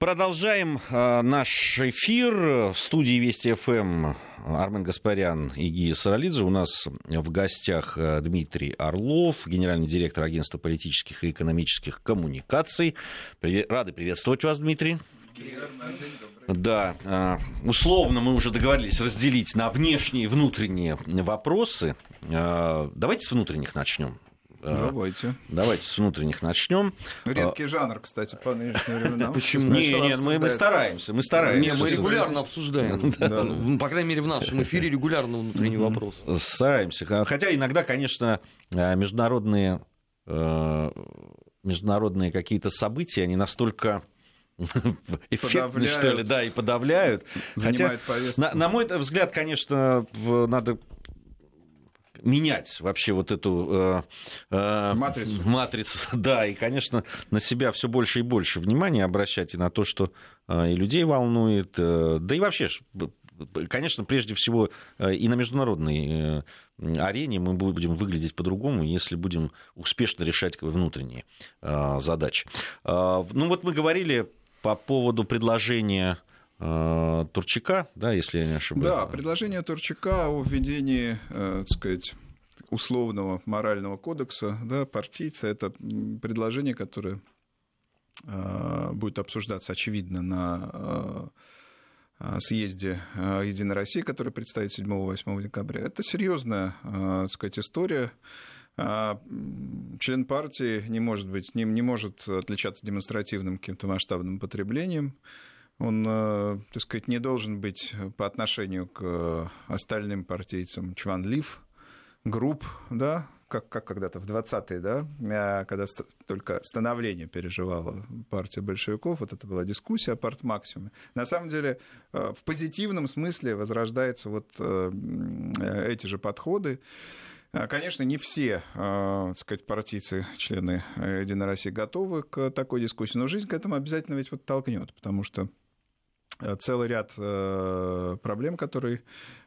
Продолжаем э, наш эфир. В студии Вести ФМ Армен Гаспарян и Гия Саралидзе. У нас в гостях э, Дмитрий Орлов, генеральный директор агентства политических и экономических коммуникаций. Привет, рады приветствовать вас, Дмитрий. Да, э, условно мы уже договорились разделить на внешние и внутренние вопросы. Э, давайте с внутренних начнем. Э, Давайте. Давайте с внутренних начнем. Редкий жанр, кстати, по нынешним временам. Почему? Не, нет, мы, мы стараемся, мы стараемся. Не, мы регулярно обсуждаем. Ну, по крайней мере, в нашем эфире регулярно внутренний вопрос. Стараемся. Хотя иногда, конечно, э, международные э, международные какие-то события, они настолько эффектны, что ли, да, и подавляют. Хотя, на, на мой взгляд, конечно, надо менять вообще вот эту э, э, матрицу. матрицу. Да, и, конечно, на себя все больше и больше внимания обращать и на то, что э, и людей волнует, э, да и вообще, конечно, прежде всего э, и на международной э, арене мы будем выглядеть по-другому, если будем успешно решать внутренние э, задачи. Э, ну вот мы говорили по поводу предложения Турчака, да, если я не ошибаюсь. Да, предложение Турчака о введении, э, так сказать, условного морального кодекса, да, партийца, это предложение, которое э, будет обсуждаться, очевидно, на съезде Единой России, который предстоит 7-8 декабря. Это серьезная, так сказать, история. Член партии не может быть, не, не может отличаться демонстративным каким-то масштабным потреблением он, э, так сказать, не должен быть по отношению к остальным партийцам чванлив, групп, да, как, как когда-то в 20-е, да, э, когда только становление переживала партия большевиков, вот это была дискуссия о партмаксимуме. На самом деле, э, в позитивном смысле возрождаются вот эти же подходы. Конечно, не все, так сказать, партийцы, члены Единой России готовы к такой дискуссии, но жизнь к этому обязательно ведь вот толкнет, потому что Э, целый ряд э, проблем, которые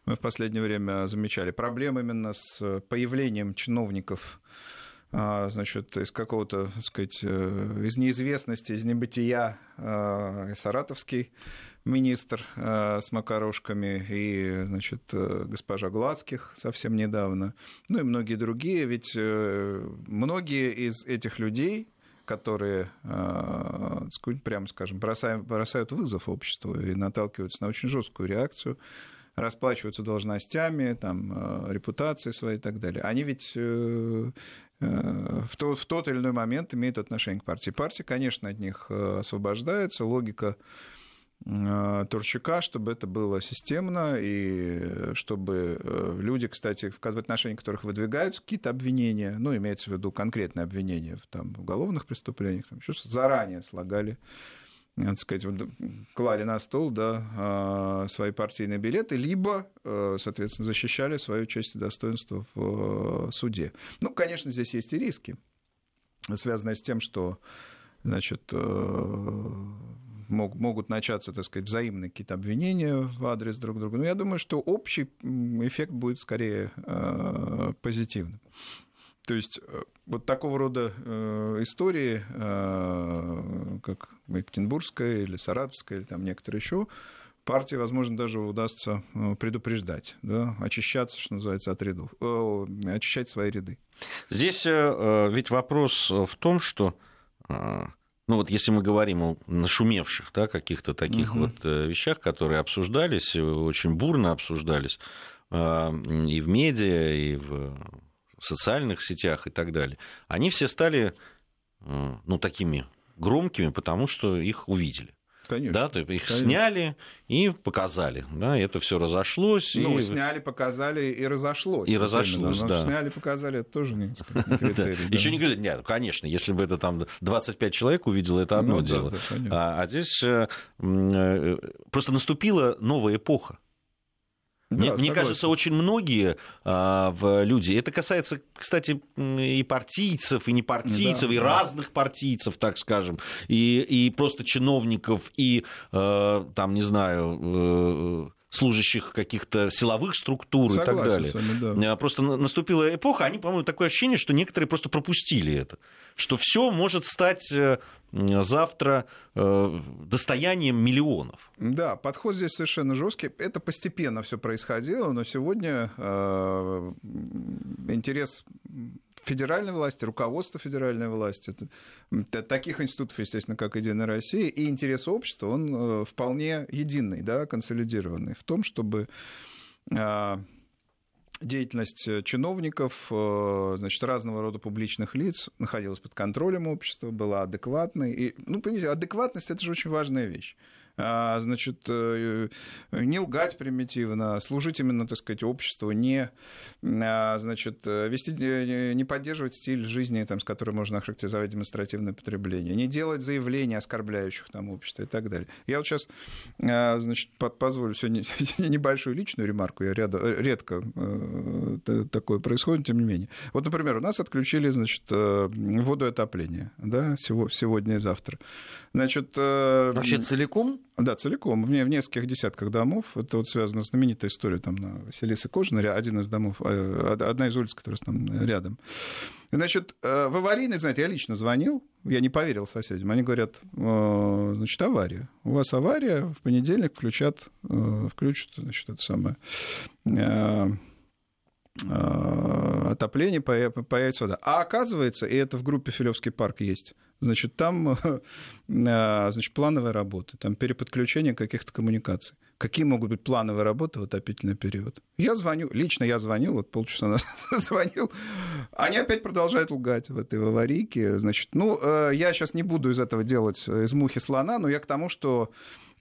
мы в последнее время замечали. Проблем именно с появлением чиновников а, значит, из какого-то, так сказать, э, из неизвестности, из небытия и саратовский министр с макарошками, и, значит, госпожа Гладских совсем недавно, ну и многие другие, ведь многие из этих людей, которые, а, прямо скажем, бросают, вызов обществу и наталкиваются на очень жесткую реакцию, расплачиваются должностями, там, а, репутацией своей и так далее. Они ведь э, э, в, то, в тот или иной момент имеют отношение к партии. Партия, конечно, от них э, освобождается, логика Э, Турчака, чтобы это было системно, и чтобы э, люди, кстати, в отношении которых выдвигаются какие-то обвинения, ну, имеется в виду конкретные обвинения в, там, уголовных преступлениях, там, еще заранее слагали так сказать, клали на стол да, свои партийные билеты, либо, э, соответственно, защищали свою честь и достоинство в суде. Ну, конечно, здесь есть и риски, связанные с тем, что значит, мог, могут начаться, так сказать, взаимные какие-то обвинения в адрес друг друга. Но я думаю, что общий эффект будет скорее э, позитивным. То есть э, вот такого рода э, истории, э, как Екатеринбургская или Саратовская, или там некоторые еще, партии, возможно, даже удастся э, предупреждать, да, очищаться, что называется, от рядов, э, очищать свои ряды. Здесь э, ведь вопрос в том, что ну вот если мы говорим о нашумевших да, каких-то таких угу. вот э, вещах, которые обсуждались, очень бурно обсуждались а, и в медиа, и в социальных сетях и так далее, они все стали э, ну, такими громкими, потому что их увидели. Конечно. Да, то есть их конечно. сняли и показали. Да, это все разошлось. Ну, и... сняли, показали и разошлось. И разошлось, именно. да. Сняли, показали, это тоже не критерий. Еще не говорили, нет, конечно, если бы это там 25 человек увидело, это одно ну дело. А, а здесь э, э, просто наступила новая эпоха. Мне, да, мне кажется, очень многие а, в люди, это касается, кстати, и партийцев, и не партийцев, да, и да. разных партийцев, так скажем, и, и просто чиновников, и, а, там, не знаю, э, служащих каких-то силовых структур Согласен и так далее. Вами, да. Просто наступила эпоха, они, по-моему, такое ощущение, что некоторые просто пропустили это, что все может стать завтра достоянием миллионов. Да, подход здесь совершенно жесткий. Это постепенно все происходило, но сегодня э, интерес федеральной власти, руководства федеральной власти, таких институтов, естественно, как Единая Россия, и интерес общества, он э, вполне единый, да, консолидированный в том, чтобы э, деятельность чиновников, э, значит, разного рода публичных лиц находилась под контролем общества, была адекватной. И, ну, понимаете, адекватность – это же очень важная вещь. А, значит, э, не лгать примитивно, служить именно, так сказать, обществу, не, а, значит, вести, не поддерживать стиль жизни, там, с которым можно охарактеризовать демонстративное потребление, не делать заявлений, оскорбляющих там общество и так далее. Я вот сейчас, значит, позволю сегодня небольшую личную ремарку, я ряда, редко э, такое происходит, тем не менее. Вот, например, у нас отключили, значит, э, воду и отопление, да, сегодня и завтра. Значит, Вообще целиком? Да, целиком, в, в нескольких десятках домов. Это вот связано с знаменитой историей там на Василисы Кожина, один из домов, э, одна из улиц, которая там рядом. Значит, э, в аварийный, знаете, я лично звонил, я не поверил соседям. Они говорят, «Э, значит, авария. У вас авария, в понедельник включат, включат, значит, это самое отопление, появится вода. А оказывается, и это в группе Филевский парк есть, значит, там значит, плановые работы, там переподключение каких-то коммуникаций. Какие могут быть плановые работы в отопительный период? Я звоню, лично я звонил, вот полчаса назад звонил, они опять продолжают лгать в этой аварийке. Значит, ну, э, я сейчас не буду из этого делать э, из мухи слона, но я к тому, что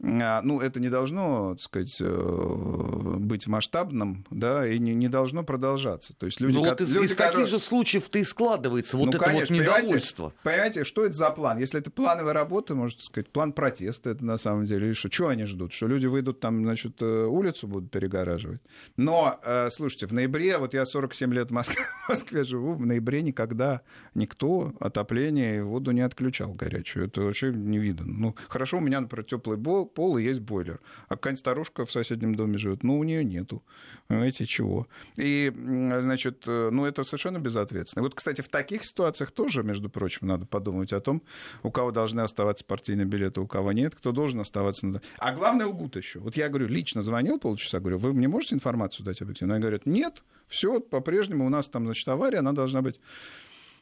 ну, это не должно, так сказать, э, быть масштабным, да, и не, не должно продолжаться. То есть люди, ну, вот из, люди, из которые... таких же случаев-то и складывается вот ну, это конечно, вот недовольство. Понимаете, понимаете, что это за план? Если это плановая работа, можно сказать, план протеста это на самом деле, или что? Чего они ждут? Что люди выйдут там, значит, э, улицу будут перегораживать? Но, э, слушайте, в ноябре, вот я 47 лет в Москве, в Москве живу, в ноябре никогда никто отопление и воду не отключал горячую. Это вообще не видно. Ну, хорошо, у меня, например, теплый бол, пол и есть бойлер. А какая-нибудь старушка в соседнем доме живет, ну, у нее нету. Понимаете, чего? И, значит, э, ну, это совершенно безответственно. Вот, кстати, в таких ситуациях тоже, между прочим, надо подумать о том, у кого должны оставаться партийные билеты, у кого нет, кто должен оставаться. На... А главное, лгут еще. Вот я говорю, лично звонил полчаса, говорю, вы мне можете информацию дать объективно? Они говорят, нет, все, по-прежнему у нас там, значит, авария, она должна быть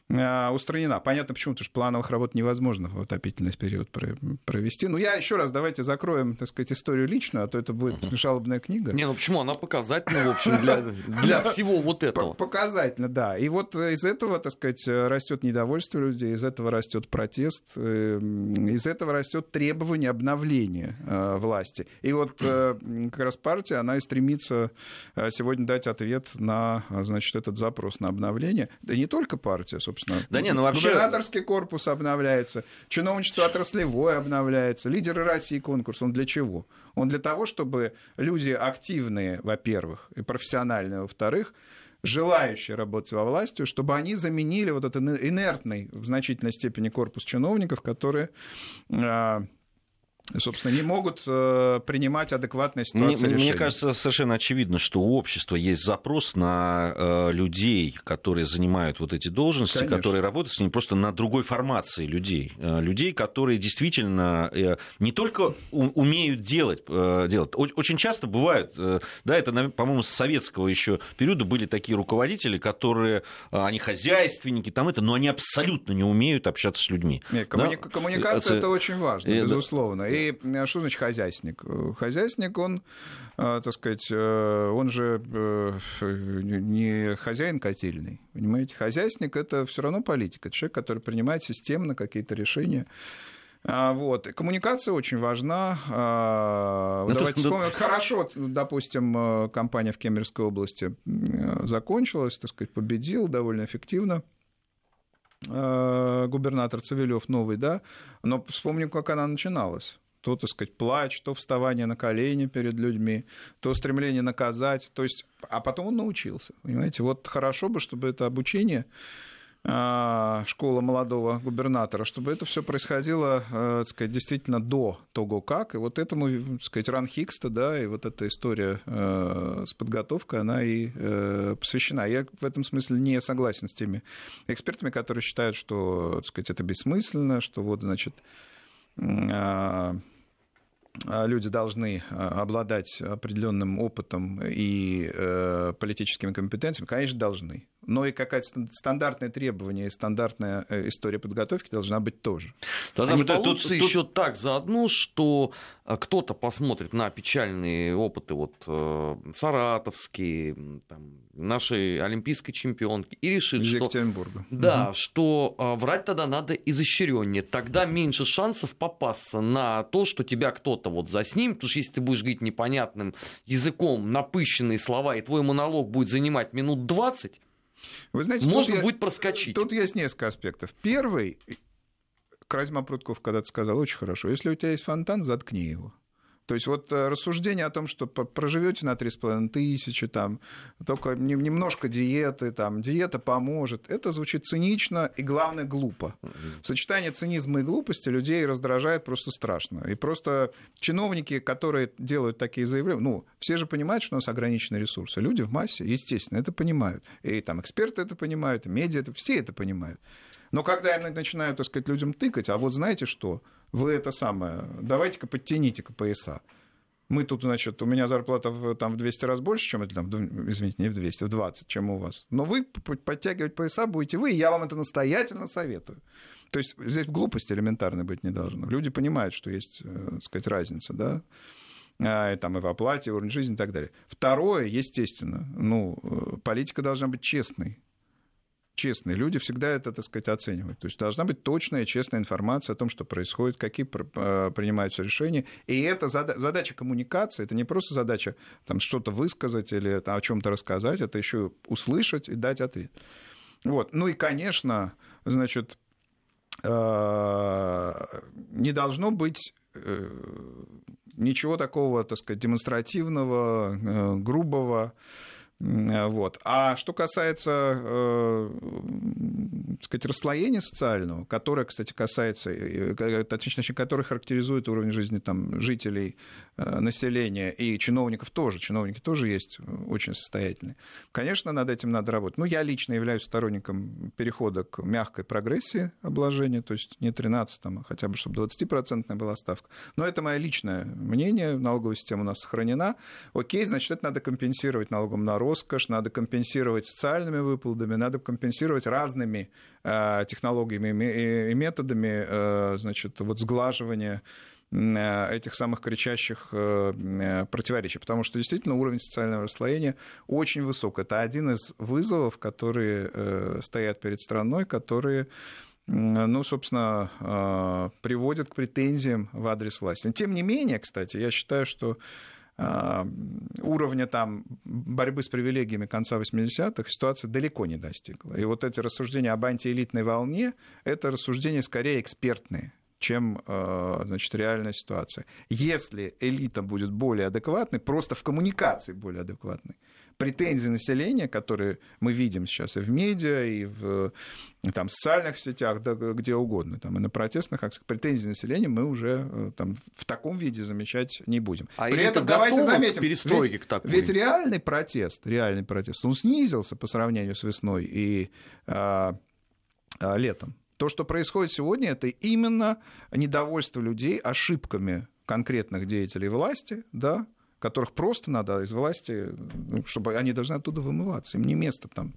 устранена. Понятно, почему, потому что плановых работ невозможно в отопительный период провести. Но я еще раз, давайте закроем, так сказать, историю личную, а то это будет жалобная книга. Не, ну почему? Она показательна, в общем, для, для всего вот этого. Показательно, да. И вот из этого, так сказать, растет недовольство людей, из этого растет протест, э, из этого растет требование обновления э, власти. И вот как раз партия, она и стремится сегодня дать ответ на, значит, этот запрос на обновление. Да не только партия, собственно, собственно. Да не, ну вообще... Губернаторский корпус обновляется, чиновничество отраслевое обновляется, лидеры России конкурс, он для чего? Он для того, чтобы люди активные, во-первых, и профессиональные, во-вторых, желающие работать во власти, чтобы они заменили вот этот инертный в значительной степени корпус чиновников, которые а, собственно, не могут э, принимать адекватные ситуации мне, Мне кажется, совершенно очевидно, что у общества есть запрос на э, людей, которые занимают вот эти должности, Конечно. которые работают с ними просто на другой формации людей. Э, людей, которые действительно не только умеют делать, делать. Очень часто бывают, да, это, по-моему, с советского еще периода были такие руководители, которые, они хозяйственники, там это, но они абсолютно не умеют общаться с людьми. Нет, коммуни... да? Коммуникация это, это очень важно, безусловно. И и э, что значит хозяйственник? Хозяйственник, он, э, так сказать, э, он же не хозяин котельный, понимаете? Хозяйственник – это все равно политик, это человек, который принимает системно какие-то решения. А, вот. Коммуникация очень важна. А, ну, Давайте вспомним. Вот хорошо, допустим, кампания в Кемеровской области закончилась, так сказать, победил довольно эффективно губернатор Цивилев новый, да, но вспомним, как она начиналась то, так сказать, плач, то вставание на колени перед людьми, то стремление наказать. То есть, а потом он научился. Понимаете, вот хорошо бы, чтобы это обучение а, школа молодого губернатора, чтобы это все происходило, э, так сказать, действительно до того, как. И вот этому, так сказать, Ран Хикста, да, и вот эта история э, с подготовкой, она и э, посвящена. Я в этом смысле не согласен с теми экспертами, которые считают, что, так сказать, это бессмысленно, что вот, значит, а, люди должны обладать определенным опытом и политическими компетенциями, конечно, должны но и какая-то стандартное требование и стандартная э, история подготовки должна быть тоже. Должна быть, получится тут, еще тут... так заодно, что э, кто-то посмотрит на печальные опыты, вот э, саратовские, там, нашей олимпийской чемпионки, и решит, что... Да, угу. что э, врать тогда надо изощреннее. Тогда меньше шансов попасться на то, что тебя кто-то вот заснимет, потому что если ты будешь говорить непонятным языком, напыщенные слова, и твой монолог будет занимать минут 20, вы знаете, можно будет я, проскочить. Тут есть несколько аспектов. Первый, Кразьма Прутков когда-то сказал очень хорошо, если у тебя есть фонтан, заткни его. То есть вот э, рассуждение о том, что проживете на 3,5 тысячи, там, только немножко диеты, там, диета поможет, это звучит цинично и, главное, глупо. Сочетание цинизма и глупости людей раздражает просто страшно. И просто чиновники, которые делают такие заявления, ну, все же понимают, что у нас ограниченные ресурсы. Люди в массе, естественно, это понимают. И там эксперты это понимают, и медиа, это, все это понимают. Но когда им начинают, так сказать, людям тыкать, а вот знаете что, вы это самое, давайте-ка подтяните-ка пояса. Мы тут, значит, у меня зарплата в, там, в 200 раз больше, чем там, извините, не в 200, в 20, чем у вас. Но вы подтягивать пояса будете вы, и я вам это настоятельно советую. То есть здесь глупости элементарной быть не должно. Люди понимают, что есть, э, так сказать, разница, да, а, и, там, и в оплате, и уровень жизни и так далее. Второе, естественно, ну, э, политика должна быть честной честные люди всегда это, так сказать, оценивают. То есть должна быть точная, честная информация о том, что происходит, какие э, принимаются решения. И это задача коммуникации, это не просто задача там, что-то высказать или там, о чем-то рассказать, это еще услышать и дать ответ. Вот. Ну и, конечно, значит, э, не должно быть э, ничего такого, так сказать, демонстративного, грубого, вот. А что касается э, сказать, расслоения социального, которое, кстати, касается, э, точнее, которое характеризует уровень жизни там, жителей, э, населения и чиновников тоже, чиновники тоже есть очень состоятельные. Конечно, над этим надо работать. Ну, я лично являюсь сторонником перехода к мягкой прогрессии обложения, то есть не 13, там, а хотя бы, чтобы 20% была ставка. Но это мое личное мнение, налоговая система у нас сохранена. Окей, значит, это надо компенсировать налогом на роскошь, надо компенсировать социальными выплатами, надо компенсировать разными э, технологиями и методами э, значит, вот сглаживания э, этих самых кричащих противоречий, потому что действительно уровень социального расслоения очень высок. Это один из вызовов, которые стоят перед страной, которые ну, собственно, приводят к претензиям в адрес власти. Тем не менее, кстати, я считаю, что уровня там борьбы с привилегиями конца 80-х ситуация далеко не достигла. И вот эти рассуждения об антиэлитной волне — это рассуждения скорее экспертные, чем а, значит, реальная ситуация. Если элита будет более адекватной, просто в коммуникации более адекватной, претензии населения, которые мы видим сейчас и в медиа, и в там, социальных сетях, да, где угодно, там, и на протестных акциях, претензии населения мы уже э, там, в таком виде замечать не будем. А При этом давайте заметим, ведь, к такой. ведь реальный протест, реальный протест, он снизился по сравнению с весной и а, а, летом. То, что происходит сегодня, это именно недовольство людей ошибками конкретных деятелей власти, да, которых просто надо из власти, ну, чтобы они должны оттуда вымываться. Им не место там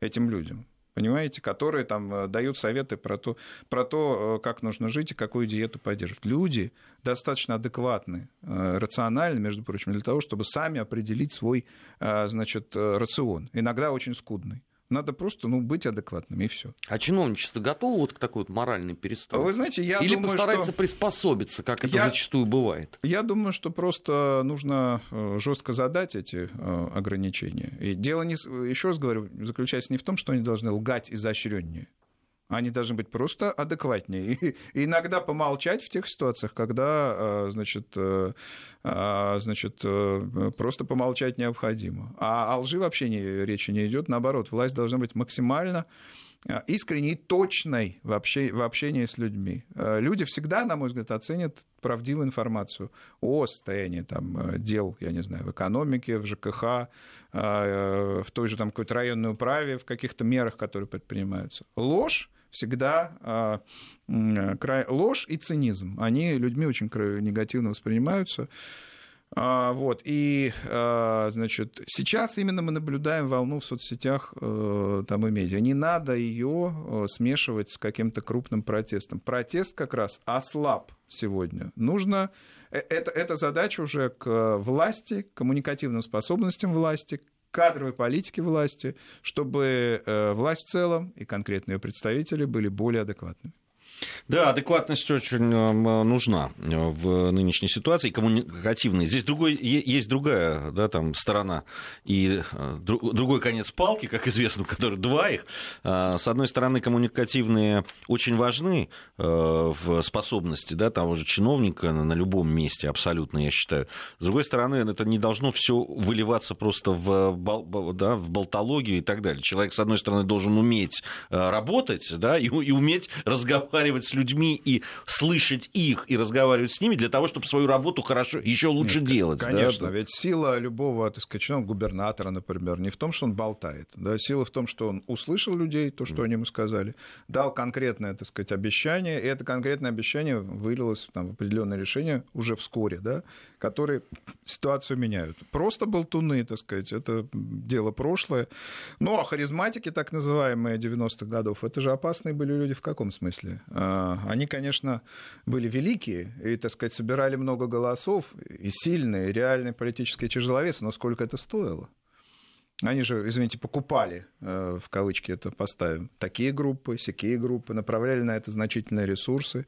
этим людям понимаете, которые там э, дают советы про то, про то, э, как нужно жить и какую диету поддерживать. Люди достаточно адекватны, э, рациональны, между прочим, для того, чтобы сами определить свой, значит, рацион. Иногда очень скудный. Надо просто ну, быть адекватными, и все. А чиновничество готово вот к такой вот моральной перестройке? Вы знаете, я Или думаю, постарается что... приспособиться, как это я... зачастую бывает? Я думаю, что просто нужно э, жестко задать эти э, ограничения. И дело, не... еще раз говорю, заключается не в том, что они должны лгать изощреннее. Они должны быть просто адекватнее. И, иногда помолчать в тех ситуациях, когда, э, значит, э, э, значит, просто помолчать необходимо. А о лжи вообще не, речи не идет. Наоборот, власть должна быть максимально искренней точной в, общении, в общении с людьми. Люди всегда, на мой взгляд, оценят правдивую информацию о состоянии там, дел, я не знаю, в экономике, в ЖКХ, в той же там какой-то районной управе, в каких-то мерах, которые предпринимаются. Ложь всегда ложь и цинизм. Они людьми очень негативно воспринимаются. А, вот, и, а, значит, сейчас именно мы наблюдаем волну в соцсетях э, там и медиа. Не надо ее э, смешивать с каким-то крупным протестом. Протест как раз ослаб сегодня. Нужно... Э, это, это задача уже к власти, к коммуникативным способностям власти, кадровой политике власти, чтобы власть в целом и конкретно ее представители были более адекватными. Да, адекватность очень э, нужна э, в нынешней ситуации, коммуникативной. Здесь другой, есть другая да, там, сторона и э, другой конец палки, как известно, который два их. С одной стороны, коммуникативные очень важны в способности да, того же чиновника на любом месте, абсолютно, я считаю. С другой стороны, это не должно все выливаться просто в, да, в болтологию и так далее. Человек, с одной стороны, должен уметь работать да, и, и уметь разговаривать разговаривать с людьми и слышать их и разговаривать с ними для того, чтобы свою работу хорошо, еще лучше Нет, делать. Конечно, да? ведь сила любого, так сказать, ну, губернатора, например, не в том, что он болтает, да, сила в том, что он услышал людей, то, что mm. они ему сказали, дал конкретное, так сказать, обещание, и это конкретное обещание вылилось там, в определенное решение уже вскоре, да, которые ситуацию меняют. Просто болтуны, так сказать, это дело прошлое. Ну, а харизматики, так называемые 90-х годов, это же опасные были люди в каком смысле? А, они, конечно, были великие и, так сказать, собирали много голосов, и сильные, и реальные политические тяжеловесы, но сколько это стоило? Они же, извините, покупали, э, в кавычки это поставим, такие группы, всякие группы, направляли на это значительные ресурсы.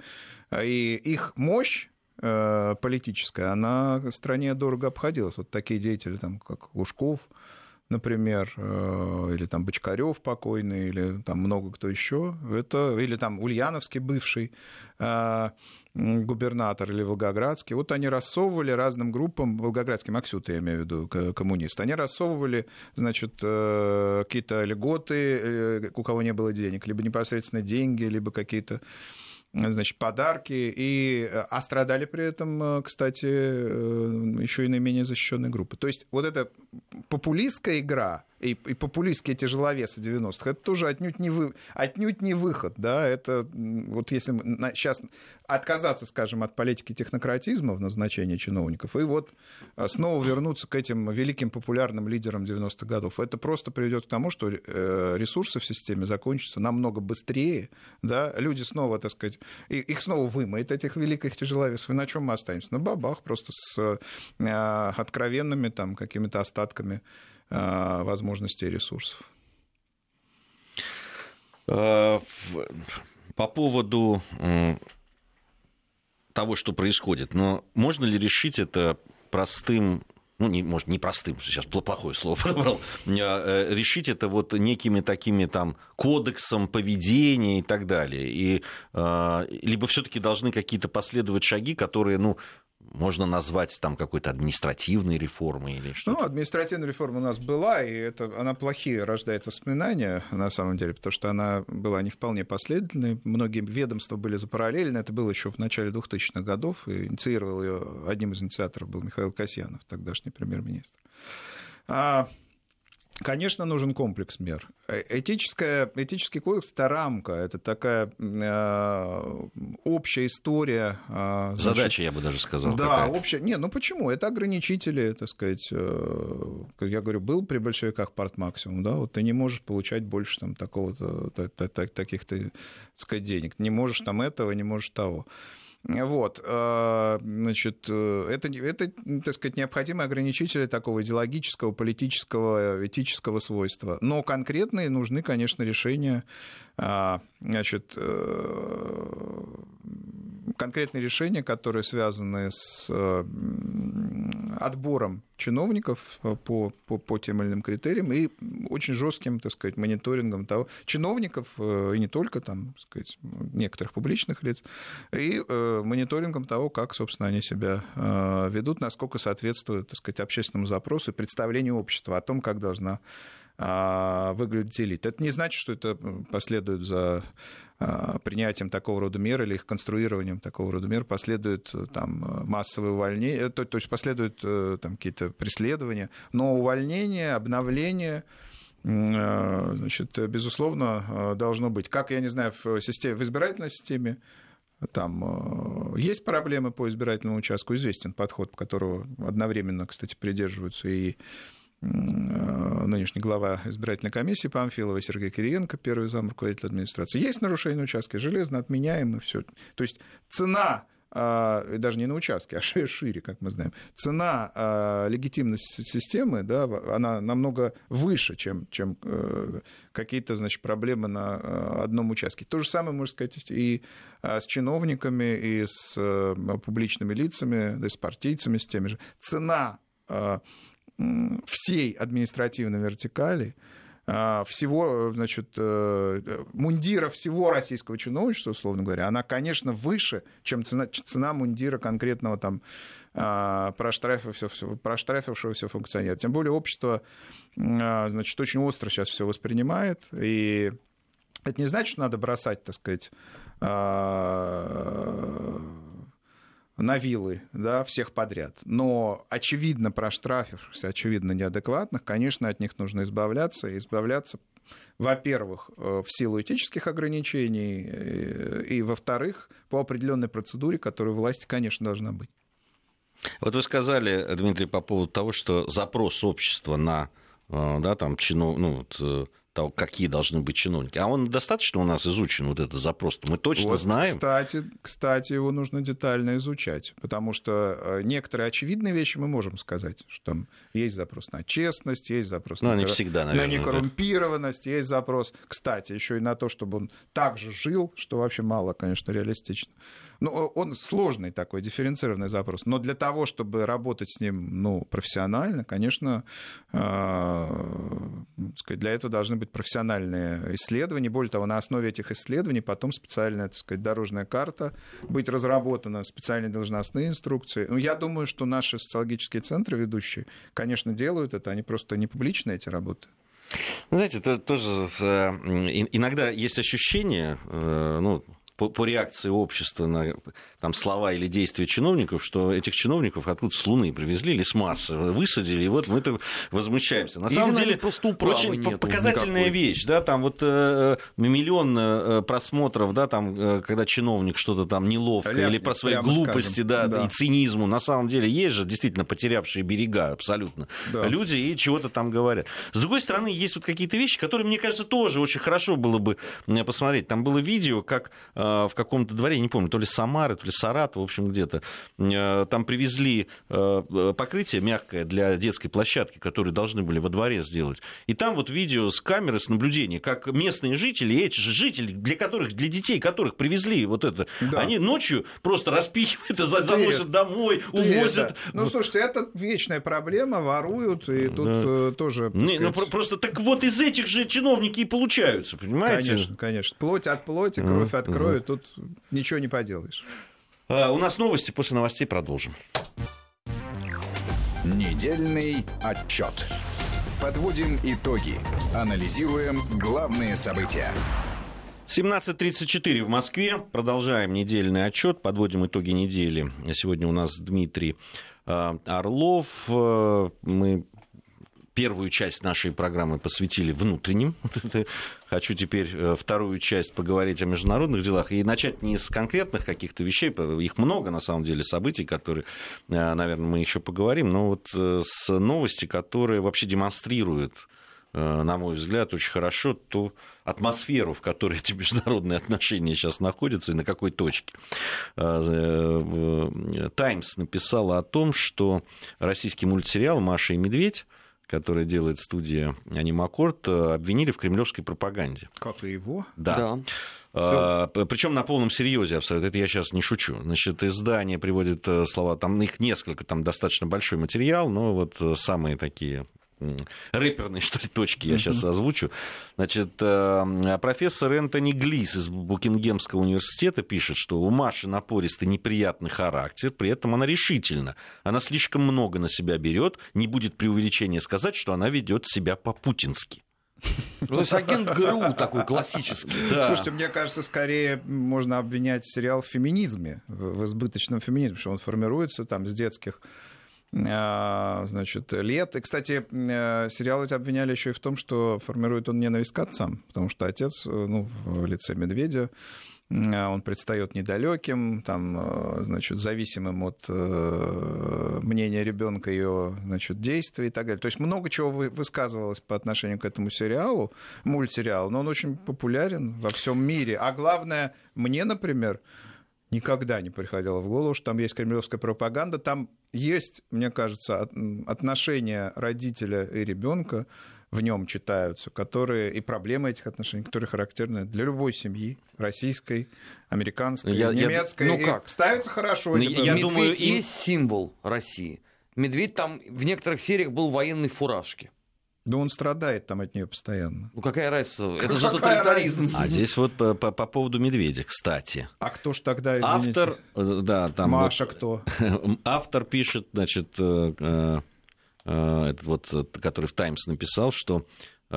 И их мощь Э, политическая, она стране дорого обходилась. Вот такие деятели, там, как Лужков, например, э, или там Бочкарев покойный, или там много кто еще, это, или там Ульяновский бывший э, губернатор или Волгоградский, вот они рассовывали разным группам, волгоградским Аксюты, я имею в виду, коммунист, они рассовывали, значит, какие-то льготы, у кого не было денег, либо непосредственно деньги, либо какие-то значит, подарки, и, э, а при этом, э, кстати, э, еще и наименее защищенные группы. То есть вот эта популистская игра, и, и популистские тяжеловесы 90-х, это тоже отнюдь не, вы, отнюдь не выход, да, это вот если сейчас отказаться, скажем, от политики технократизма в назначении чиновников, и вот снова вернуться к этим великим популярным лидерам 90-х годов, это просто приведет к тому, что ресурсы в системе закончатся намного быстрее, да, люди снова, так сказать, их снова вымоет, этих великих тяжеловесов, и на чем мы останемся? На бабах, просто с э, откровенными там какими-то остатками Э, возможностей и ресурсов. Э, по поводу того, что происходит, но можно ли решить это простым ну, не, может, не простым, сейчас плохое слово подобрал, э, решить это вот некими такими там кодексом поведения и так далее. И, либо все-таки должны какие-то последовать шаги, которые, ну, можно назвать там какой-то административной реформой или что? Ну, административная реформа у нас была, и это, она плохие рождает воспоминания, на самом деле, потому что она была не вполне последовательной. Многие ведомства были запараллельны. Это было еще в начале 2000-х годов, и инициировал ее, одним из инициаторов был Михаил Касьянов, тогдашний премьер-министр. А Конечно, нужен комплекс мер. Э, этическая, этический кодекс – это рамка, это такая э, общая история. Э, значит, Задача, я бы даже сказал. Да, какая-то. общая. Не, ну почему? Это ограничители, так сказать. Э, я говорю, был при большевиках парт максимум, да, вот ты не можешь получать больше там такого-то, таких-то, так сказать, денег. Не можешь там этого, не можешь того. Вот, э, значит, э, это, это, так сказать, необходимые ограничители такого идеологического, политического, этического свойства. Но конкретные нужны, конечно, решения, а, значит, э, конкретные решения, которые связаны с э, отбором чиновников по, по, по тем или иным критериям и очень жестким, так сказать, мониторингом того, чиновников, э, и не только там, так сказать, некоторых публичных лиц, и э, мониторингом того, как, собственно, они себя ведут, насколько соответствуют, так сказать, общественному запросу и представлению общества о том, как должна выглядит элит. Это не значит, что это последует за принятием такого рода мер или их конструированием такого рода мер последует там массовое увольнение, то, то есть последуют там какие-то преследования, но увольнение, обновление значит, безусловно, должно быть. Как, я не знаю, в, системе, в избирательной системе, там э, есть проблемы по избирательному участку, известен подход, которого одновременно, кстати, придерживаются и э, нынешний глава избирательной комиссии Памфилова Сергей Кириенко, первый зам руководителя администрации. Есть нарушение на участке, железно отменяем и все. То есть цена а, даже не на участке, а шире, как мы знаем, цена а, легитимности системы, да, она намного выше, чем, чем э, какие-то значит, проблемы на э, одном участке. То же самое, можно сказать, и а, с чиновниками, и с э, публичными лицами, да, и с партийцами, с теми же. Цена всей административной вертикали – а, всего, значит, э, мундира всего российского чиновничества, условно говоря, она, конечно, выше, чем цена, цена мундира конкретного там а, проштрафившегося, проштрафившегося функционера. Тем более общество, а, значит, очень остро сейчас все воспринимает, и это не значит, что надо бросать, так сказать, на вилы да, всех подряд. Но очевидно проштрафившихся, очевидно неадекватных, конечно, от них нужно избавляться. И избавляться, во-первых, э, в силу этических ограничений, э, и, во-вторых, по определенной процедуре, которая власти, конечно, должна быть. Вот вы сказали, Дмитрий, по поводу того, что запрос общества на э, да, там, чинов... ну, вот, того, какие должны быть чиновники. А он достаточно у нас изучен, вот этот запрос? Мы точно вот, знаем. Кстати, кстати, его нужно детально изучать, потому что э, некоторые очевидные вещи мы можем сказать, что там есть запрос на честность, есть запрос ну, на, всегда, наверное, на некоррумпированность, да. есть запрос, кстати, еще и на то, чтобы он так же жил, что вообще мало, конечно, реалистично. Ну, он сложный такой, дифференцированный запрос. Но для того, чтобы работать с ним ну, профессионально, конечно, э, для этого должны быть профессиональные исследования. Более того, на основе этих исследований потом специальная так сказать, дорожная карта быть разработана, специальные должностные инструкции. Ну, я думаю, что наши социологические центры ведущие, конечно, делают это, они просто не публичные эти работы. Знаете, тоже э, иногда есть ощущение, э, ну, по, по реакции общества на там, слова или действия чиновников, что этих чиновников откуда с Луны привезли или с Марса высадили, и вот мы это возмущаемся. На или самом деле, просто очень нету показательная никакой. вещь, да, там вот э, миллион э, просмотров, да, там, э, когда чиновник что-то там неловко или про свои глупости, да, да, и цинизму, на самом деле есть же действительно потерявшие берега абсолютно да. люди и чего-то там говорят. С другой стороны, есть вот какие-то вещи, которые, мне кажется, тоже очень хорошо было бы посмотреть. Там было видео, как э, Э, в каком-то дворе, не помню, то ли Самары, то ли Саратова, в общем, где-то. Э, там привезли э, покрытие мягкое для детской площадки, которые должны были во дворе сделать. И там вот видео с камеры, с наблюдения, как местные жители, эти же жители, для которых, для детей, которых привезли вот это, да. они ночью просто распихивают, заносят домой, увозят. Ну, слушайте, это вечная проблема, воруют, и тут да. тоже... Не, сказать... ну, просто так вот из этих же чиновники и получаются, понимаете? Конечно, конечно. Плоть от плоти, кровь от крови, тут ничего не поделаешь. А, у нас новости, после новостей продолжим. Недельный отчет. Подводим итоги. Анализируем главные события. 17.34 в Москве. Продолжаем недельный отчет, подводим итоги недели. Сегодня у нас Дмитрий а, Орлов. А, мы первую часть нашей программы посвятили внутренним. Хочу теперь э, вторую часть поговорить о международных делах и начать не с конкретных каких-то вещей, их много на самом деле событий, которые, э, наверное, мы еще поговорим, но вот э, с новости, которые вообще демонстрируют на мой взгляд, очень хорошо ту атмосферу, в которой эти международные отношения сейчас находятся и на какой точке. Таймс написала о том, что российский мультсериал «Маша и медведь» который делает студия Анимакорд, э, обвинили в кремлевской пропаганде. Как и его? Да. да. А, Причем на полном серьезе абсолютно. Это я сейчас не шучу. Значит, издание приводит э, слова, там их несколько, там достаточно большой материал, но вот э, самые такие рэперные, что ли, точки я сейчас озвучу. Значит, э, профессор Энтони Глис из Букингемского университета пишет, что у Маши напористый неприятный характер, при этом она решительна. Она слишком много на себя берет, не будет преувеличения сказать, что она ведет себя по-путински. Ну, то есть агент ГРУ такой классический. Да. Слушайте, мне кажется, скорее можно обвинять сериал в феминизме, в избыточном феминизме, что он формируется там с детских значит, лет. И, кстати, э, сериал эти обвиняли еще и в том, что формирует он ненависть к отцам, потому что отец, э, ну, в лице Медведя, э, он предстает недалеким, там, значит, зависимым от мнения ребенка ее значит, действий и так далее. То есть много чего высказывалось по отношению к этому сериалу, мультсериалу, но он очень популярен во всем мире. А главное, мне, например, никогда не приходило в голову, что там есть кремлевская пропаганда. Там есть, мне кажется, отношения родителя и ребенка в нем читаются, которые и проблемы этих отношений, которые характерны для любой семьи, российской, американской, я, немецкой. Я, ну как? Ставится хорошо. Ну, я думаю, есть символ России. Медведь там в некоторых сериях был в военной фуражке. Да он страдает там от нее постоянно. Ну какая разница? Это же тоталитаризм. А здесь вот по, по, по поводу медведя, кстати. А кто ж тогда, извините? Автор, э, да, там... Маша вот, кто? Автор пишет, значит, э, э, этот вот, который в «Таймс» написал, что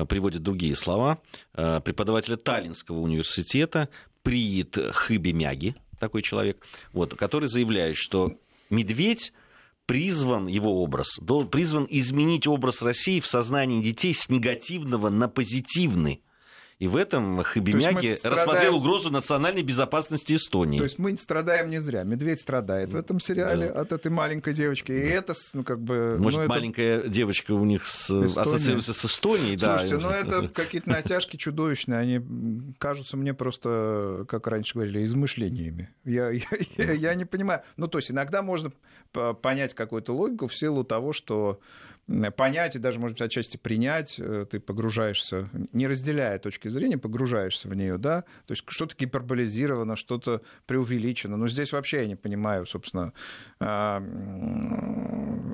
приводит другие слова. Преподавателя Таллинского университета Приит Хыбемяги, такой человек, вот, который заявляет, что медведь призван его образ, призван изменить образ России в сознании детей с негативного на позитивный. И в этом Хабимяги страдаем... рассмотрел угрозу национальной безопасности Эстонии. То есть мы страдаем не зря. Медведь страдает в этом сериале да. от этой маленькой девочки. И это, ну, как бы... Может, ну, маленькая это... девочка у них с... ассоциируется с Эстонией, Слушайте, да. ну это какие-то натяжки чудовищные. Они кажутся мне просто, как раньше говорили, измышлениями. Я, я, я, я не понимаю. Ну, то есть иногда можно понять какую-то логику в силу того, что понять и даже, может быть, отчасти принять, э, ты погружаешься, не разделяя точки зрения, погружаешься в нее, да, то есть что-то гиперболизировано, что-то преувеличено. Но здесь вообще я не понимаю, собственно, а,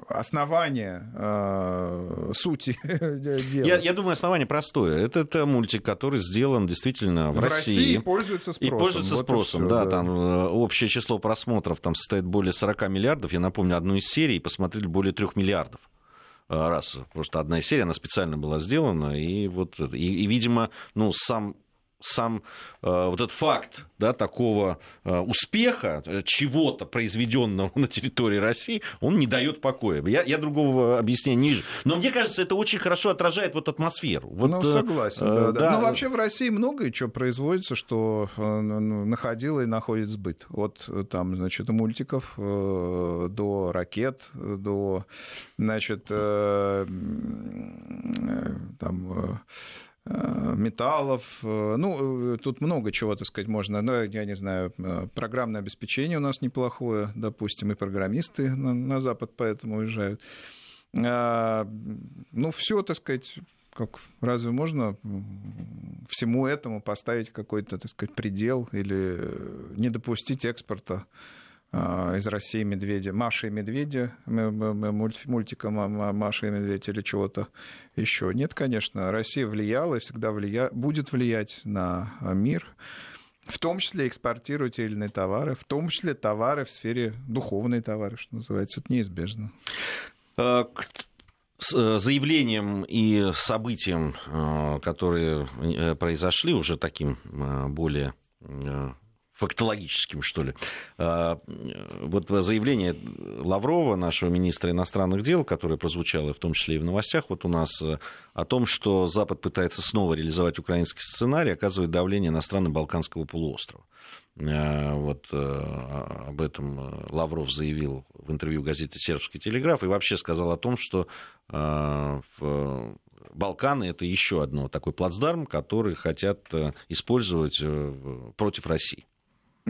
основания а, сути дела. Я, я думаю, основание простое. Это, это мультик, который сделан действительно в, в России. России пользуется спросом. И пользуется вот спросом, и всё, да, да, там э, общее число просмотров там состоит более 40 миллиардов. Я напомню, одну из серий посмотрели более 3 миллиардов. Э, раз. Просто одна серия, она специально была сделана, и вот, и, и видимо, ну, сам сам э, вот этот факт да, такого э, успеха, э, чего-то произведенного на территории России, он не дает покоя. Я, я другого объяснения не вижу. Но мне кажется, это очень хорошо отражает вот атмосферу. Вот, ну, согласен, э, да, да. да. Ну, вообще в России многое что производится, что э, ну, находило и находит сбыт. От там, значит, мультиков до ракет, до, значит, там... Э, металлов. Э, ну, э, тут много чего, так сказать, можно. Ну, я не знаю, программное обеспечение у нас неплохое, допустим, и программисты на, на Запад поэтому уезжают. Ну, все, так сказать, как разве можно всему этому поставить какой-то, так сказать, предел или не допустить экспорта из России медведя, Маша и медведя, мультика Маша и медведь или чего-то еще. Нет, конечно, Россия влияла и всегда влия... будет влиять на мир, в том числе экспортируют те или иные товары, в том числе товары в сфере духовные товары, что называется, это неизбежно. А, с э, заявлением и событием, э, которые э, произошли уже таким более фактологическим, что ли. А, вот заявление Лаврова, нашего министра иностранных дел, которое прозвучало в том числе и в новостях вот у нас, э, о том, что Запад пытается снова реализовать украинский сценарий, оказывает давление на страны Балканского полуострова. Э, вот э, об этом Лавров заявил в интервью газете «Сербский телеграф» и вообще сказал о том, что в Балканы это еще одно такой плацдарм, который хотят использовать против России.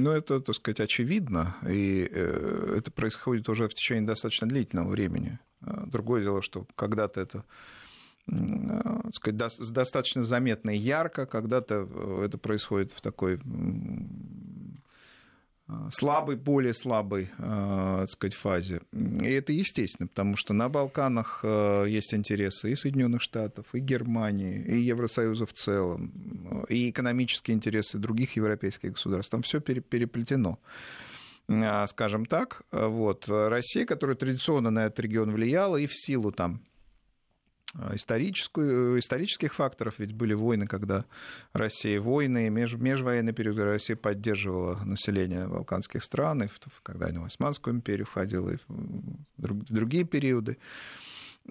Ну, это, так сказать, очевидно, и э, это происходит уже в течение достаточно длительного времени. А, другое дело, что когда-то это э, сказать, достаточно заметно и ярко, когда-то э, это происходит в такой слабой, более слабой, э, так сказать, фазе. И это естественно, потому что на Балканах э, есть интересы и Соединенных Штатов, и Германии, и Евросоюза в целом, и экономические интересы других европейских государств. Там все переплетено э, скажем так. Вот. Россия, которая традиционно на этот регион влияла и в силу там историческую, исторических факторов, ведь были войны, когда Россия, войны, меж, межвоенный период, Россия поддерживала население балканских стран, и когда она в Османскую империю входила, и в другие периоды.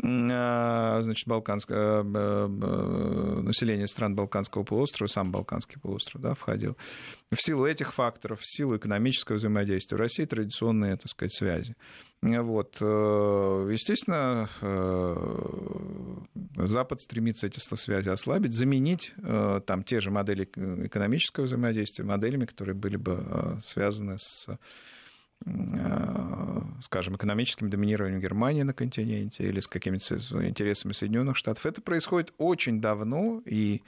А, значит, балканское, э, э, население стран Балканского полуострова, сам Балканский полуостров да, входил. В силу этих факторов, в силу экономического взаимодействия в России традиционные, так сказать, связи. Вот. Э, естественно, Запад стремится эти связи ослабить, заменить там те же модели экономического взаимодействия моделями, которые были бы связаны с Э, скажем, экономическим доминированием Германии на континенте или с какими-то интересами Соединенных Штатов. Это происходит очень давно, и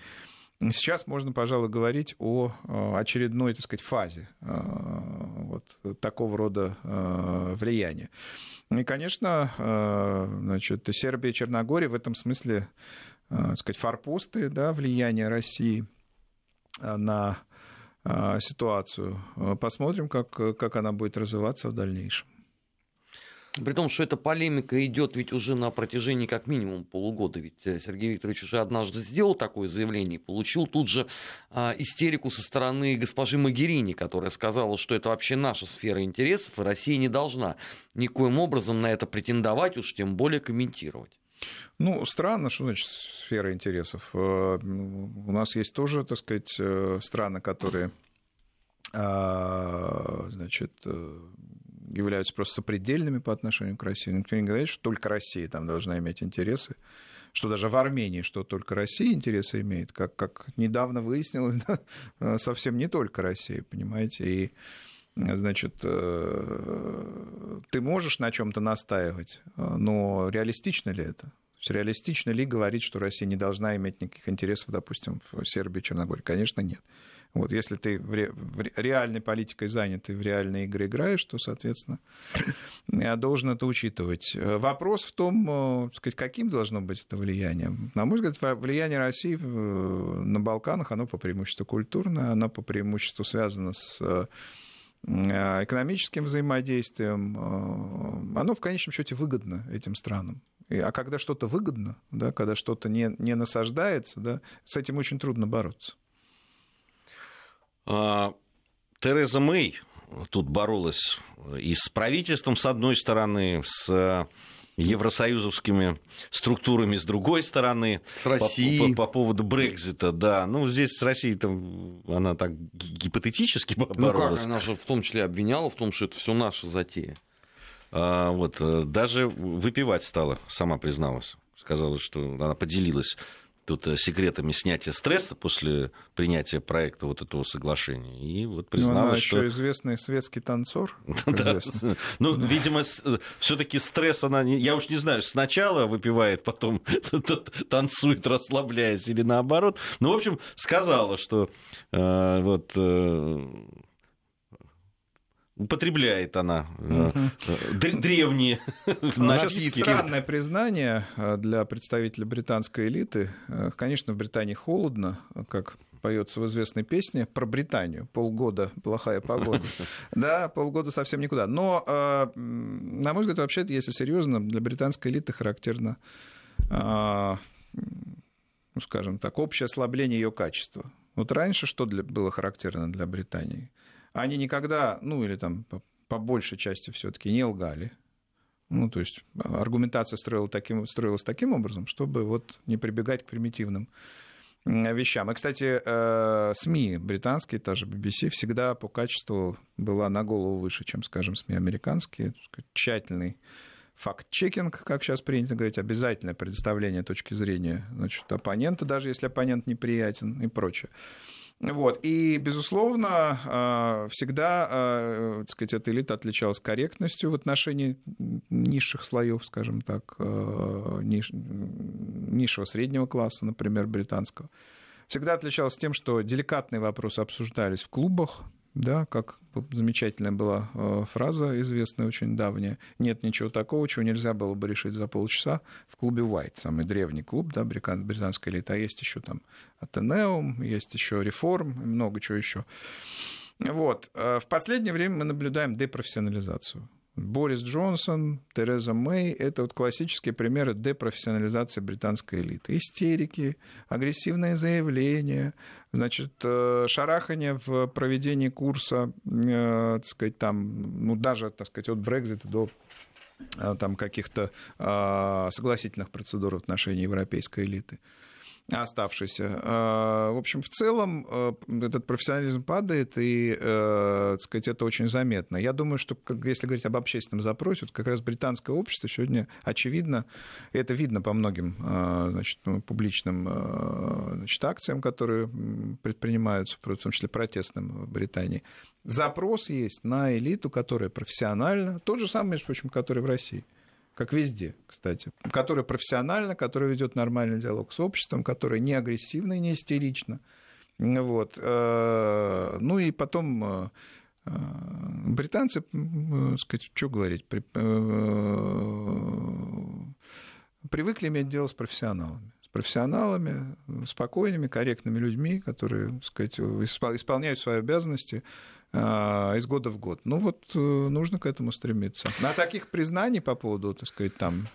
сейчас можно, пожалуй, говорить о э, очередной, так сказать, фазе э, вот такого рода влияния. И, конечно, значит, Сербия и Черногория в этом смысле, так сказать, форпосты да, влияния России на ситуацию. А, посмотрим, как, как она будет развиваться в дальнейшем. При том, что эта полемика идет ведь уже на протяжении как минимум полугода. Ведь э, Сергей Викторович уже однажды сделал такое заявление получил тут же а, истерику со стороны госпожи Магерини, которая сказала, что это вообще наша сфера интересов, и Россия не должна никоим образом на это претендовать, уж тем более комментировать. Ну, странно, что значит сфера интересов. Э, у нас есть тоже, так сказать, э, страны, которые а, значит, э, являются просто сопредельными по отношению к России. Никто не говорит, что только Россия там должна иметь интересы, что даже в Армении, что только Россия интересы имеет, как, как недавно выяснилось, да, совсем не только Россия, понимаете, и значит, ты можешь на чем-то настаивать, но реалистично ли это? реалистично ли говорить, что Россия не должна иметь никаких интересов, допустим, в Сербии, Черногории? Конечно, нет. Вот, если ты в, ре, в реальной политикой занят и в реальные игры играешь, то, соответственно, я должен это учитывать. Вопрос в том, э, сказать, каким должно быть это влияние. На мой взгляд, влияние России на Балканах, оно по преимуществу культурное, оно по преимуществу связано с э, экономическим взаимодействием, э, оно в конечном счете выгодно этим странам. А когда что-то выгодно, да, когда что-то не, не насаждается, да, с этим очень трудно бороться. А, Тереза Мэй тут боролась и с правительством, с одной стороны, с евросоюзовскими структурами с другой стороны. С Россией. По, по, по поводу Брекзита, да. Ну, здесь с Россией там она так гипотетически боролась. Ну как, она же в том числе обвиняла в том, что это все наша затея. А, вот, э, даже выпивать стала, сама призналась. Сказала, что она поделилась тут э, секретами снятия стресса после принятия проекта вот этого соглашения. И вот призналась, ну, она что... еще известный светский танцор. Ну, видимо, э, все-таки стресс она, я уж не знаю, сначала выпивает, потом танцует, расслабляясь, или наоборот. Ну, в общем, сказала, что вот употребляет она угу. древние напитки. Странное признание э, для представителя британской элиты. Конечно, в Британии холодно, как поется в известной песне про Британию. Полгода плохая погода. Да, полгода совсем никуда. Но, на мой взгляд, вообще, если серьезно, для британской элиты характерно, ну, скажем так, общее ослабление ее качества. Вот раньше что для, было характерно для Британии? Они никогда, ну или там по, по большей части все-таки не лгали. Ну, то есть аргументация строила таким, строилась таким образом, чтобы вот не прибегать к примитивным вещам. И, кстати, э, СМИ британские, та же BBC, всегда по качеству была на голову выше, чем, скажем, СМИ американские. Тщательный факт-чекинг, как сейчас принято говорить, обязательное предоставление точки зрения значит, оппонента, даже если оппонент неприятен и прочее. Вот. И, безусловно, а, всегда а, так сказать, эта элита отличалась корректностью в отношении низших слоев, скажем так, а, ниш... низшего среднего класса, например, британского. Всегда отличалась тем, что деликатные вопросы обсуждались в клубах, да, как замечательная была э, фраза известная, очень давняя. Нет ничего такого, чего нельзя было бы решить за полчаса в клубе White, самый древний клуб, да, британская элита. А есть еще там Атенеум, есть еще Реформ, много чего еще. Вот. Э, в последнее время мы наблюдаем депрофессионализацию Борис Джонсон, Тереза Мэй — это вот классические примеры депрофессионализации британской элиты. Истерики, агрессивные заявления, значит, э, шарахание в проведении курса, э, так сказать, там, ну, даже, так сказать, от Брекзита до э, там каких-то согласительных процедур в отношении европейской элиты оставшийся. А, в общем, в целом э, этот профессионализм падает, и, э, так сказать, это очень заметно. Я думаю, что, если говорить об общественном запросе, вот как раз британское общество сегодня, очевидно, это видно по многим э, значит, ну, публичным значит, акциям, которые предпринимаются, в том числе протестным в Британии. Запрос есть на элиту, которая профессиональна, тот же самый, между прочим, который в России – как везде, кстати, которая профессионально, которая ведет нормальный диалог с обществом, которая не агрессивна и не истерична. Вот. Э, ну и потом э, э, британцы, сказать, что говорить, привыкли иметь дело с профессионалами с профессионалами, спокойными, корректными людьми, которые сказать, исполняют свои обязанности из года в год. Ну вот э, нужно к этому стремиться. На таких признаний по поводу, так сказать, там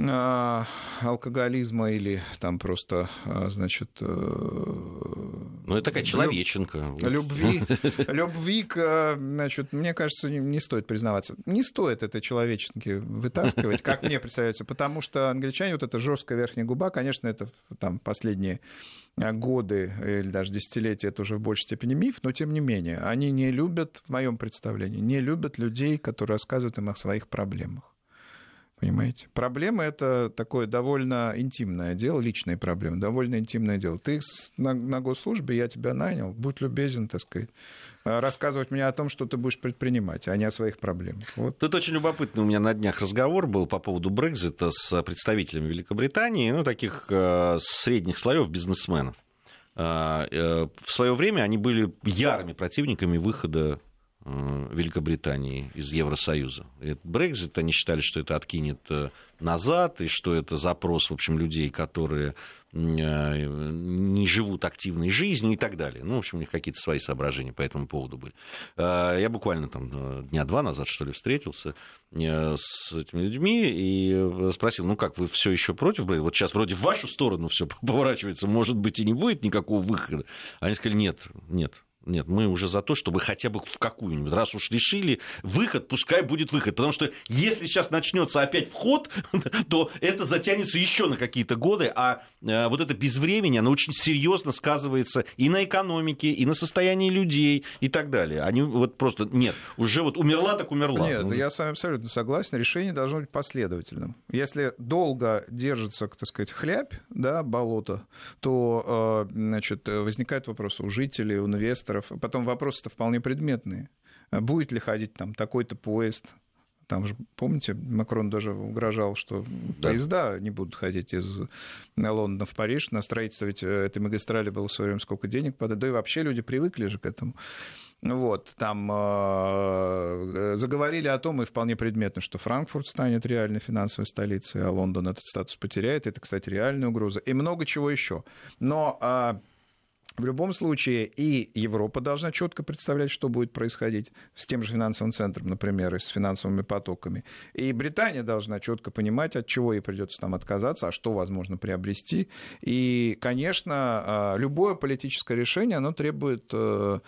а, алкоголизма или там просто, а, значит... Э, ну, это такая человеченка. Любви, любви к, значит, мне кажется, не, не стоит признаваться. Не стоит этой человеченки вытаскивать, как мне представляется, потому что англичане, вот эта жесткая верхняя губа, конечно, это там последние Э, годы или даже десятилетия это уже в большей степени миф, но тем не менее, они не любят, в моем представлении, не любят людей, которые рассказывают им о своих проблемах. Понимаете? Проблема это такое довольно интимное дело, личные проблемы, довольно интимное дело. Ты на, на госслужбе, я тебя нанял, будь любезен, так сказать, э, рассказывать мне о том, что ты будешь предпринимать, а не о своих проблемах. Вот. Тут очень любопытно у меня на днях разговор был по поводу Брекзита с представителями Великобритании, ну, таких э, средних слоев бизнесменов. Э, э, в свое время они были ярыми противниками выхода Великобритании из Евросоюза. Брекзит, они считали, что это откинет э, назад, и что это запрос, в общем, людей, которые э, не живут активной жизнью и так далее. Ну, в общем, у них какие-то свои соображения по этому поводу были. Я буквально там дня два назад, что ли, встретился с этими людьми и спросил, ну как, вы все еще против Брекзита? Вот сейчас вроде в вашу сторону все поворачивается, может быть, и не будет никакого выхода. Они сказали, нет, нет, нет, мы уже за то, чтобы хотя бы в какую-нибудь, раз уж решили выход, пускай будет выход. Потому что если сейчас начнется опять вход, то это затянется еще на какие-то годы, а э, вот это безвремени, оно очень серьезно сказывается и на экономике, и на состоянии людей, и так далее. Они вот просто, нет, уже вот умерла, так умерла. Нет, ну, я с вами абсолютно согласен, решение должно быть последовательным. Если долго держится, так сказать, хляб, да, болото, то, э, значит, возникает вопрос у жителей, у инвесторов, инвесторов. Потом вопросы-то вполне предметные. Будет ли ходить там такой-то поезд, там же, помните, Макрон даже угрожал, что да. поезда не будут ходить из Лондона в Париж. На строительство ведь э, этой магистрали было в свое время сколько денег подать. Да и вообще люди привыкли же к этому. Вот, там э, заговорили о том, и вполне предметно, что Франкфурт станет реальной финансовой столицей, а Лондон этот статус потеряет. Это, кстати, реальная угроза. И много чего еще. Но э, в любом случае и Европа должна четко представлять, что будет происходить с тем же финансовым центром, например, и с финансовыми потоками. И Британия должна четко понимать, от чего ей придется там отказаться, а что возможно приобрести. И, конечно, а, любое политическое решение, оно требует э,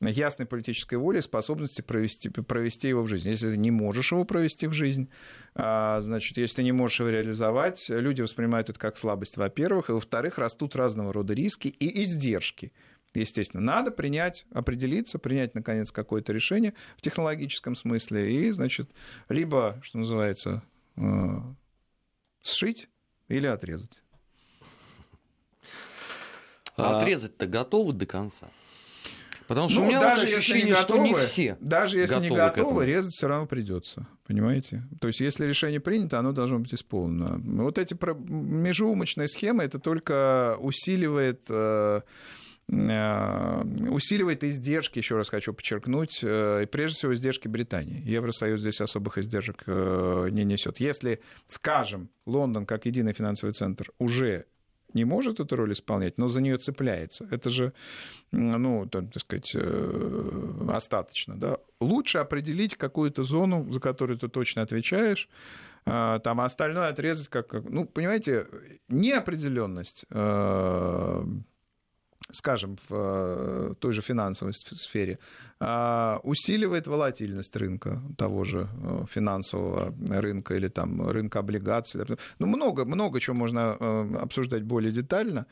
ясной политической воли, способности провести, провести его в жизнь. Если ты не можешь его провести в жизнь, а, значит, если ты не можешь его реализовать, люди воспринимают это как слабость, во-первых, и, во-вторых, растут разного рода риски и издержки. Естественно, надо принять, определиться, принять, наконец, какое-то решение в технологическом смысле и, значит, либо, что называется, э, сшить или отрезать. А отрезать-то готовы до конца? Потому что ну, у меня даже вот ощущение, если не готовы, что не все Даже если готовы не готовы, резать все равно придется. Понимаете? То есть, если решение принято, оно должно быть исполнено. Вот эти межеумочные схемы, это только усиливает э, усиливает издержки, еще раз хочу подчеркнуть, э, прежде всего издержки Британии. Евросоюз здесь особых издержек не несет. Если, скажем, Лондон как единый финансовый центр уже не может эту роль исполнять, но за нее цепляется. Это же, ну, так сказать, э, остаточно. Да? лучше определить какую-то зону, за которую ты точно отвечаешь, там а остальное отрезать как... Ну, понимаете, неопределенность скажем, в э, той же финансовой сфере, а, усиливает волатильность рынка, того же э, финансового рынка или там рынка облигаций. Ну, много, много чего можно э, обсуждать более детально.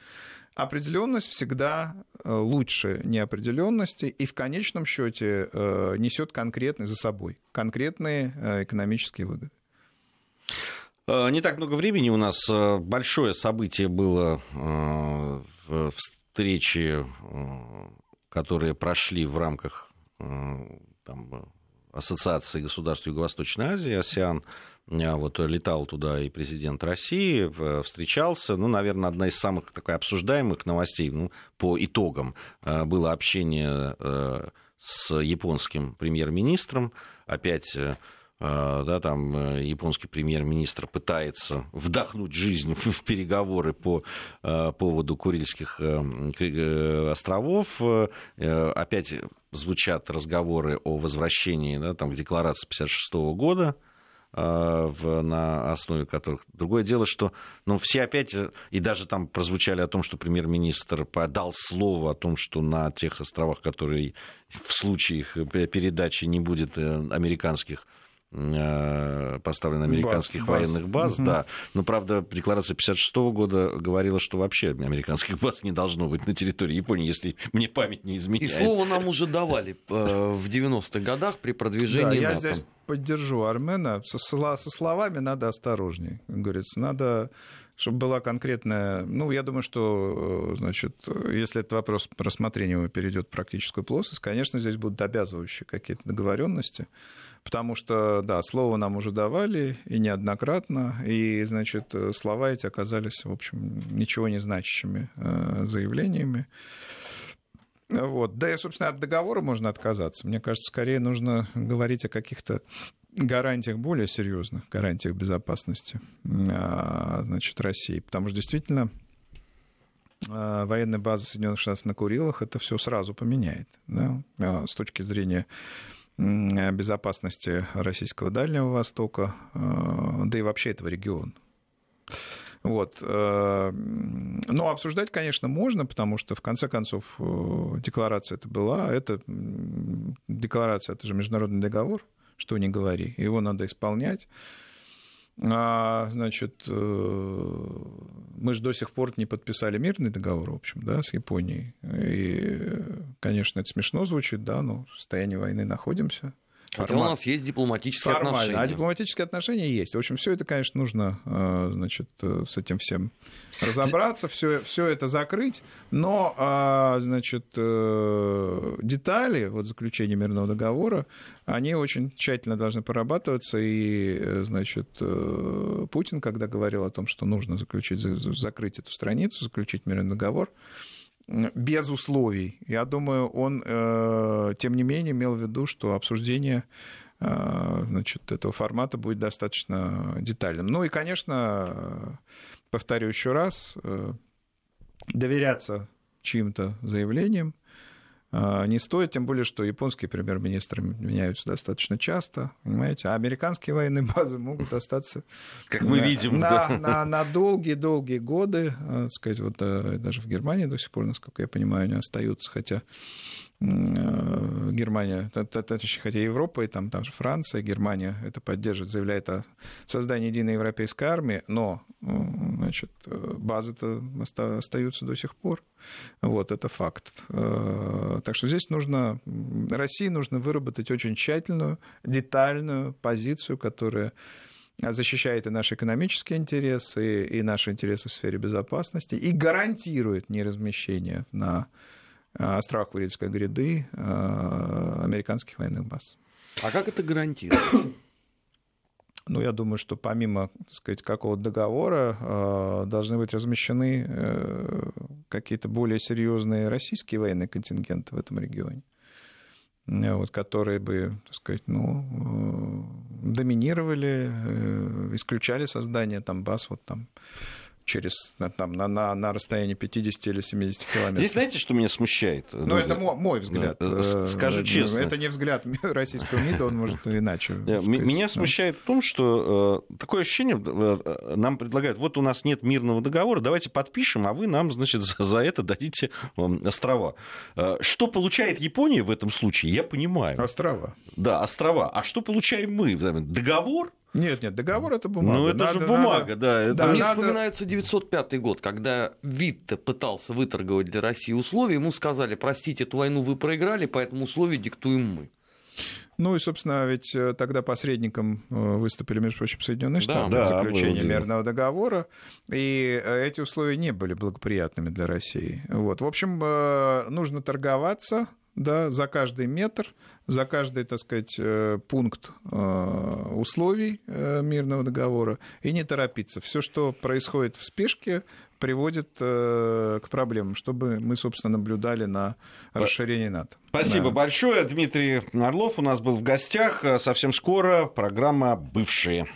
Определенность всегда лучше неопределенности и в конечном счете несет конкретный за собой конкретные экономические выгоды. Не так много времени у нас. Большое событие было в встречи, э, которые прошли в рамках э, там, Ассоциации государств Юго-Восточной Азии, АСИАН, э, вот летал туда и президент России, встречался. Ну, наверное, одна из самых такой обсуждаемых новостей ну, по итогам было общение с японским премьер-министром. Опять да, там э, японский премьер-министр пытается вдохнуть жизнь в переговоры по э, поводу Курильских э, островов. Опять звучат разговоры о возвращении да, там, к декларации 1956 года в, на основе которых. Другое дело, что ну, все опять, и даже там прозвучали о том, что премьер-министр подал слово о том, что на тех островах, которые в случае их передачи не будет американских Э, поставлен американских баз, военных баз, угу. да. Но, правда, декларация 56 года говорила, что вообще американских баз не должно быть на территории Японии, если мне память не изменяет. И слово нам уже давали э, в 90-х годах при продвижении да, я здесь поддержу Армена. Со, со словами надо осторожнее, говорится. Надо чтобы была конкретная... Ну, я думаю, что, э, значит, если этот вопрос рассмотрения перейдет в практическую плоскость, конечно, здесь будут обязывающие какие-то договоренности, потому что, да, слово нам уже давали, и неоднократно, и, значит, слова эти оказались, в общем, ничего не значащими э, заявлениями. Вот. Да и, собственно, от договора можно отказаться. Мне кажется, скорее нужно говорить о каких-то гарантиях более серьезных, гарантиях безопасности а, значит, России. Потому что действительно а, военная база Соединенных Штатов на Курилах это все сразу поменяет да, с точки зрения безопасности российского Дальнего Востока, да и вообще этого региона. Вот. Э, но обсуждать, конечно, можно, потому что, в конце концов, э, декларация это была. Это декларация, это же международный договор, что не говори. Его надо исполнять. А, значит, э, мы же до сих пор не подписали мирный договор, в общем, да, с Японией. И, конечно, это смешно звучит, да, но в состоянии войны находимся. Хотя у нас есть дипломатические Формально. отношения. А дипломатические отношения есть. В общем, все это, конечно, нужно э, значит, э, с этим всем разобраться, все, все это закрыть. Но а, значит, э, детали вот, заключения мирного договора, они очень тщательно должны прорабатываться. И значит, Путин, когда говорил о том, что нужно заключить, закрыть эту страницу, заключить мирный договор, без условий. Я думаю, он, э, тем не менее, имел в виду, что обсуждение э, значит, этого формата будет достаточно детальным. Ну и, конечно, повторю еще раз, э, доверяться чьим-то заявлениям, не стоит, тем более, что японские премьер-министры меняются достаточно часто, понимаете, а американские военные базы могут остаться... Как мы на, видим, на, да. на, на долгие-долгие годы, а, сказать, вот э, даже в Германии до сих пор, насколько я понимаю, они остаются, хотя Э, Германия, точнее, хотя Европа, и там, там же Франция, Германия это поддерживает, заявляет о создании единой европейской армии, но значит, базы-то остаются до сих пор. Вот, это факт. Э, так что здесь нужно, России нужно выработать очень тщательную, детальную позицию, которая защищает и наши экономические интересы, и наши интересы в сфере безопасности, и гарантирует неразмещение на Э, островах Курильской гряды э, американских военных баз. А как это гарантирует? Ну, я думаю, что помимо, так сказать, какого-то договора э, должны быть размещены какие-то более серьезные российские военные контингенты в этом регионе, вот, которые бы, так сказать, ну, доминировали, исключали создание там баз вот там через, там, на, на, на расстоянии 50 или 70 километров. Здесь знаете, что меня смущает? Ну, это мой, мой взгляд. Скажу честно. Это не взгляд российского МИДа, он может иначе. Меня смущает в том, что такое ощущение, нам предлагают, вот у нас нет мирного договора, давайте подпишем, а вы нам, значит, за это дадите острова. Что получает Япония в этом случае, я понимаю. Острова. Да, острова. А что получаем мы? Договор? Нет, нет, договор это бумага. Ну, это надо, же бумага, надо... да. Это... да Мне надо... вспоминается 905 год, когда Витте пытался выторговать для России условия, ему сказали, простите, эту войну вы проиграли, поэтому условия диктуем мы. Ну и, собственно, ведь э, тогда посредником э, выступили, между прочим, Соединенные Штаты да, в заключении мирного договора, и э, эти условия не были благоприятными для России. Вот. В общем, нужно торговаться да, за каждый метр, за каждый, так сказать, э, пункт э, условий э, мирного договора и не торопиться. Все, что происходит в спешке, приводит к проблемам, чтобы мы, собственно, наблюдали на расширение НАТО. Спасибо да. большое. Дмитрий Орлов у нас был в гостях. Совсем скоро программа «Бывшие».